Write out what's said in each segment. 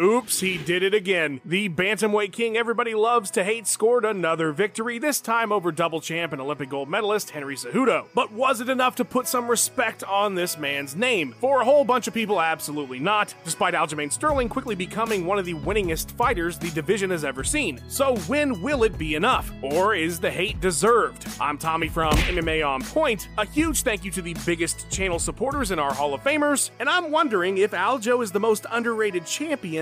Oops, he did it again. The bantamweight king everybody loves to hate scored another victory, this time over double champ and Olympic gold medalist Henry Cejudo. But was it enough to put some respect on this man's name? For a whole bunch of people, absolutely not, despite Aljamain Sterling quickly becoming one of the winningest fighters the division has ever seen. So when will it be enough? Or is the hate deserved? I'm Tommy from MMA On Point. A huge thank you to the biggest channel supporters in our Hall of Famers, and I'm wondering if Aljo is the most underrated champion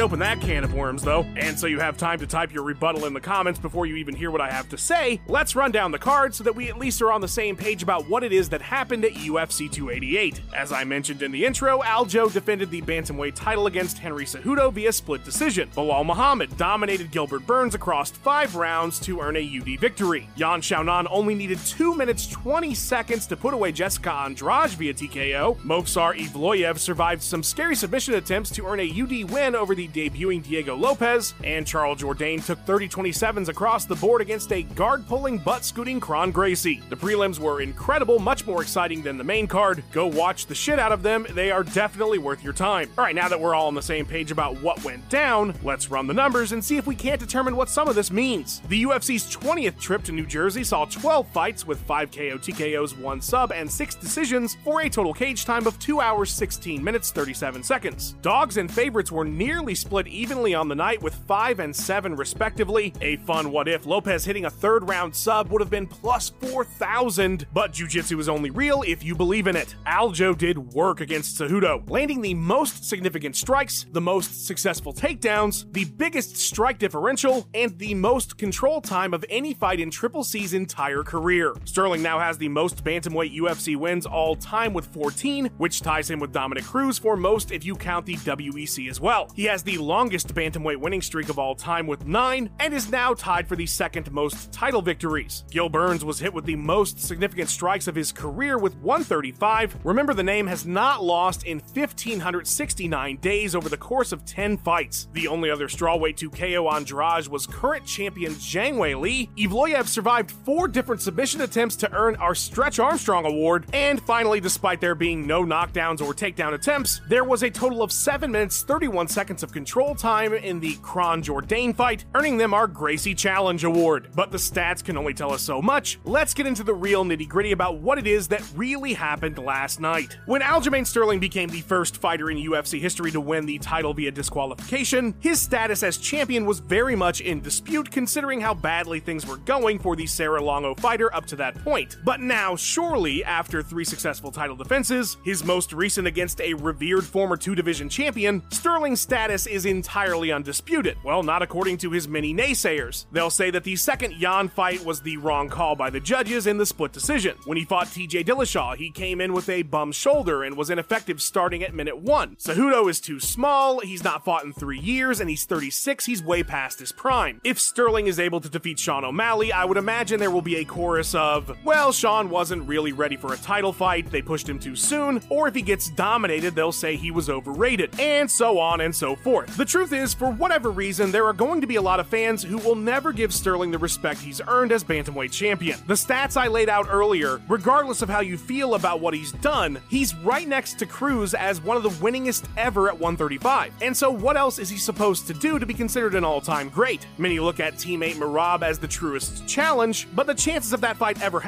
Open that can of worms, though, and so you have time to type your rebuttal in the comments before you even hear what I have to say, let's run down the card so that we at least are on the same page about what it is that happened at UFC 288. As I mentioned in the intro, Aljo defended the bantamweight title against Henry Cejudo via split decision. Belal Muhammad dominated Gilbert Burns across five rounds to earn a UD victory. Yan Xiaonan only needed 2 minutes 20 seconds to put away Jessica Andrade via TKO. Movsar Evloev survived some scary submission attempts to earn a UD win over the debuting Diego Lopez, and Charles Jourdain took 30 27s across the board against a guard pulling, butt scooting Kron Gracie. The prelims were incredible, much more exciting than the main card. Go watch the shit out of them, they are definitely worth your time. Alright, now that we're all on the same page about what went down, let's run the numbers and see if we can't determine what some of this means. The UFC's 20th trip to New Jersey saw 12 fights with 5 KO TKOs, 1 sub, and 6 decisions for a total cage time of 2 hours 16 minutes 37 seconds. Dogs and favorites were nearly split evenly on the night with 5 and 7 respectively. A fun what if Lopez hitting a third round sub would have been plus 4,000, but jiu-jitsu is only real if you believe in it. Aljo did work against Cejudo, landing the most significant strikes, the most successful takedowns, the biggest strike differential, and the most control time of any fight in Triple C's entire career. Sterling now has the most bantamweight UFC wins all time with 14, which ties him with Dominick Cruz for most if you count the WEC as well. He has the longest bantamweight winning streak of all time with 9 and is now tied for the second most title victories. Gil Burns was hit with the most significant strikes of his career with 135. Remember the name has not lost in 1569 days over the course of 10 fights. The only other strawweight to KO Andrade was current champion Zhang Wei Li. Evloev survived four different submission attempts to earn our Stretch Armstrong Award, and finally, despite there being no knockdowns or takedown attempts, there was a total of 7 minutes 31 seconds of control time in the Kron Jourdain fight, earning them our Gracie Challenge Award. But the stats can only tell us so much. Let's get into the real nitty gritty about what it is that really happened last night. When Aljamain Sterling became the first fighter in UFC history to win the title via disqualification, his status as champion was very much in dispute considering how badly things were going for the Serra-Longo fighter up to that point. But now, surely, after three successful title defenses, his most recent against a revered former two division champion, Sterling's status is entirely undisputed. Well, not according to his many naysayers. They'll say that the second Yan fight was the wrong call by the judges in the split decision. When he fought TJ Dillashaw, he came in with a bum shoulder and was ineffective starting at minute one. Cejudo is too small, he's not fought in three years, and he's 36, he's way past his prime. If Sterling is able to defeat Sean O'Malley, I would imagine there will be a chorus of, well, Sean wasn't really ready for a title fight, they pushed him too soon, or if he gets dominated, they'll say he was overrated, and so on and so forth. The truth is, for whatever reason, there are going to be a lot of fans who will never give Sterling the respect he's earned as Bantamweight champion. The stats I laid out earlier, regardless of how you feel about what he's done, he's right next to Cruz as one of the winningest ever at 135. And so, what else is he supposed to do to be considered an all time great? Many look at teammate Merab as the truest challenge, but the chances of that fight ever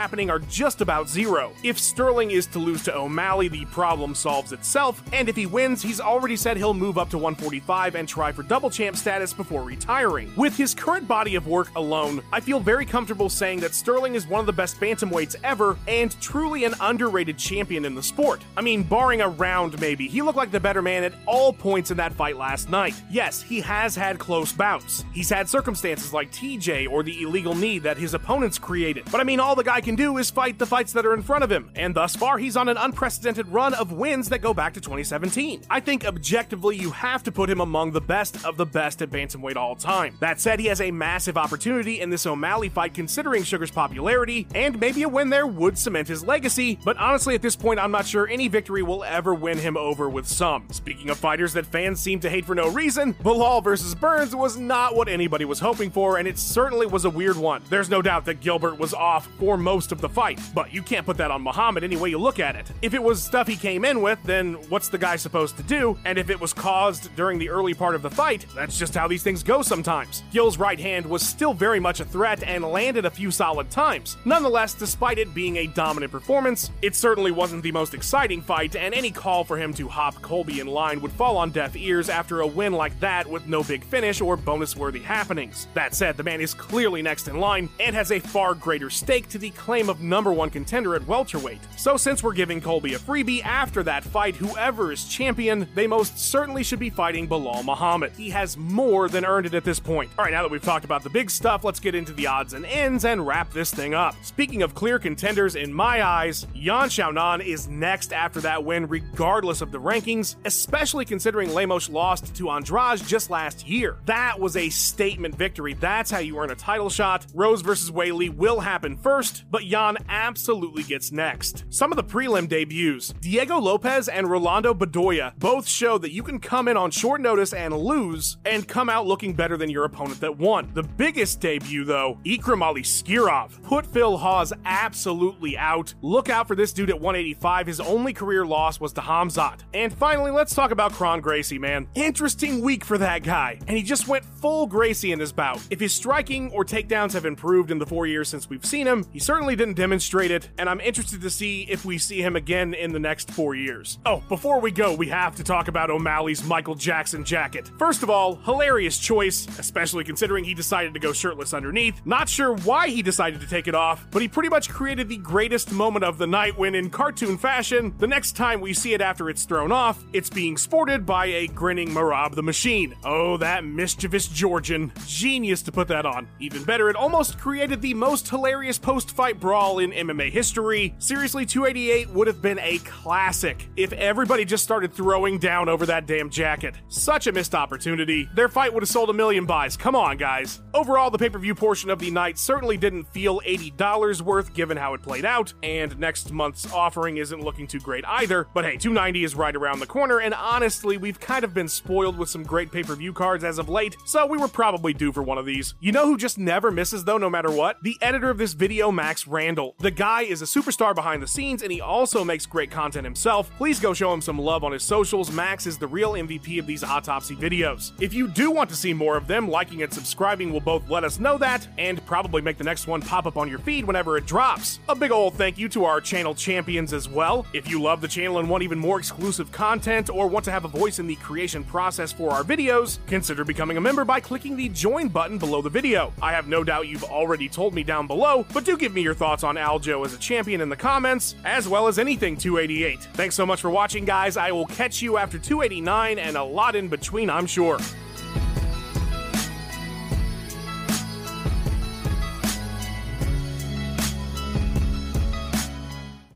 Happening are just about zero. If Sterling is to lose to O'Malley, the problem solves itself, and if he wins, he's already said he'll move up to 145 and try for double champ status before retiring. With his current body of work alone, I feel very comfortable saying that Sterling is one of the best bantamweights ever and truly an underrated champion in the sport. I mean, barring a round maybe, he looked like the better man at all points in that fight last night. Yes, he has had close bouts. He's had circumstances like TJ or the illegal knee that his opponents created. But I mean, all the guy can do is fight the fights that are in front of him, and thus far he's on an unprecedented run of wins that go back to 2017. I think objectively you have to put him among the best of the best at bantamweight all time. That said, he has a massive opportunity in this O'Malley fight considering Sugar's popularity, and maybe a win there would cement his legacy, but honestly at this point I'm not sure any victory will ever win him over with some. Speaking of fighters that fans seem to hate for no reason, Belal versus Burns was not what anybody was hoping for, and it certainly was a weird one. There's no doubt that Gilbert was off for most of the fight, but you can't put that on Muhammad any way you look at it. If it was stuff he came in with, then what's the guy supposed to do? And if it was caused during the early part of the fight, that's just how these things go sometimes. Gil's right hand was still very much a threat and landed a few solid times. Nonetheless, despite it being a dominant performance, it certainly wasn't the most exciting fight, and any call for him to hop Colby in line would fall on deaf ears after a win like that with no big finish or bonus worthy happenings. That said, the man is clearly next in line and has a far greater stake to the claim of number one contender at welterweight. So, since we're giving Colby a freebie after that fight, whoever is champion, they most certainly should be fighting Belal Muhammad. He has more than earned it at this point. All right, now that we've talked about the big stuff, let's get into the odds and ends and wrap this thing up. Speaking of clear contenders, in my eyes, Yan Xiaonan is next after that win, regardless of the rankings, especially considering Lemos lost to Andrade just last year. That was a statement victory. That's how you earn a title shot. Rose versus Weili will happen first, but Yan absolutely gets next. Some of the prelim debuts Diego Lopez and Rolando Bedoya both show that you can come in on short notice and lose and come out looking better than your opponent that won. The biggest debut, though, Ikram Aliskerov put Phil Hawes absolutely out. Look out for this dude at 185. His only career loss was to Hamzat. And finally, let's talk about Kron Gracie, man. Interesting week for that guy, and he just went full Gracie in his bout. If his striking or takedowns have improved in the four years since we've seen him, he certainly didn't demonstrate it, and I'm interested to see if we see him again in the next four years. Oh, before we go, we have to talk about O'Malley's Michael Jackson jacket. First of all, hilarious choice, especially considering he decided to go shirtless underneath. Not sure why he decided to take it off, but he pretty much created the greatest moment of the night when, in cartoon fashion, the next time we see it after it's thrown off, it's being sported by a grinning Merab the Machine. Oh, that mischievous Georgian. Genius to put that on. Even better, it almost created the most hilarious post fight brawl in MMA history. Seriously, 288 would have been a classic if everybody just started throwing down over that damn jacket. Such a missed opportunity. Their fight would have sold a million buys. Come on, guys. Overall, the pay per view portion of the night certainly didn't feel $80 worth given how it played out, and next month's offering isn't looking too great either. But hey, 290 is right around the corner, and honestly, we've kind of been spoiled with some great pay per view cards as of late, so we were probably due for one of these. You know who just never misses though, no matter what? The editor of this video, Max Randall. The guy is a superstar behind the scenes, and he also makes great content himself. Please go show him some love on his socials. Max is the real MVP of these autopsy videos. If you do want to see more of them, liking and subscribing will both let us know that, and probably make the next one pop up on your feed whenever it drops. A big ol' thank you to our channel champions as well. If you love the channel and want even more exclusive content, or want to have a voice in the creation process for our videos, consider becoming a member by clicking the join button below the video. I have no doubt you've already told me down below, but do give me your thoughts on Aljo as a champion in the comments, as well as anything 288. Thanks so much for watching, guys. I will catch you after 289 and a lot in between, I'm sure.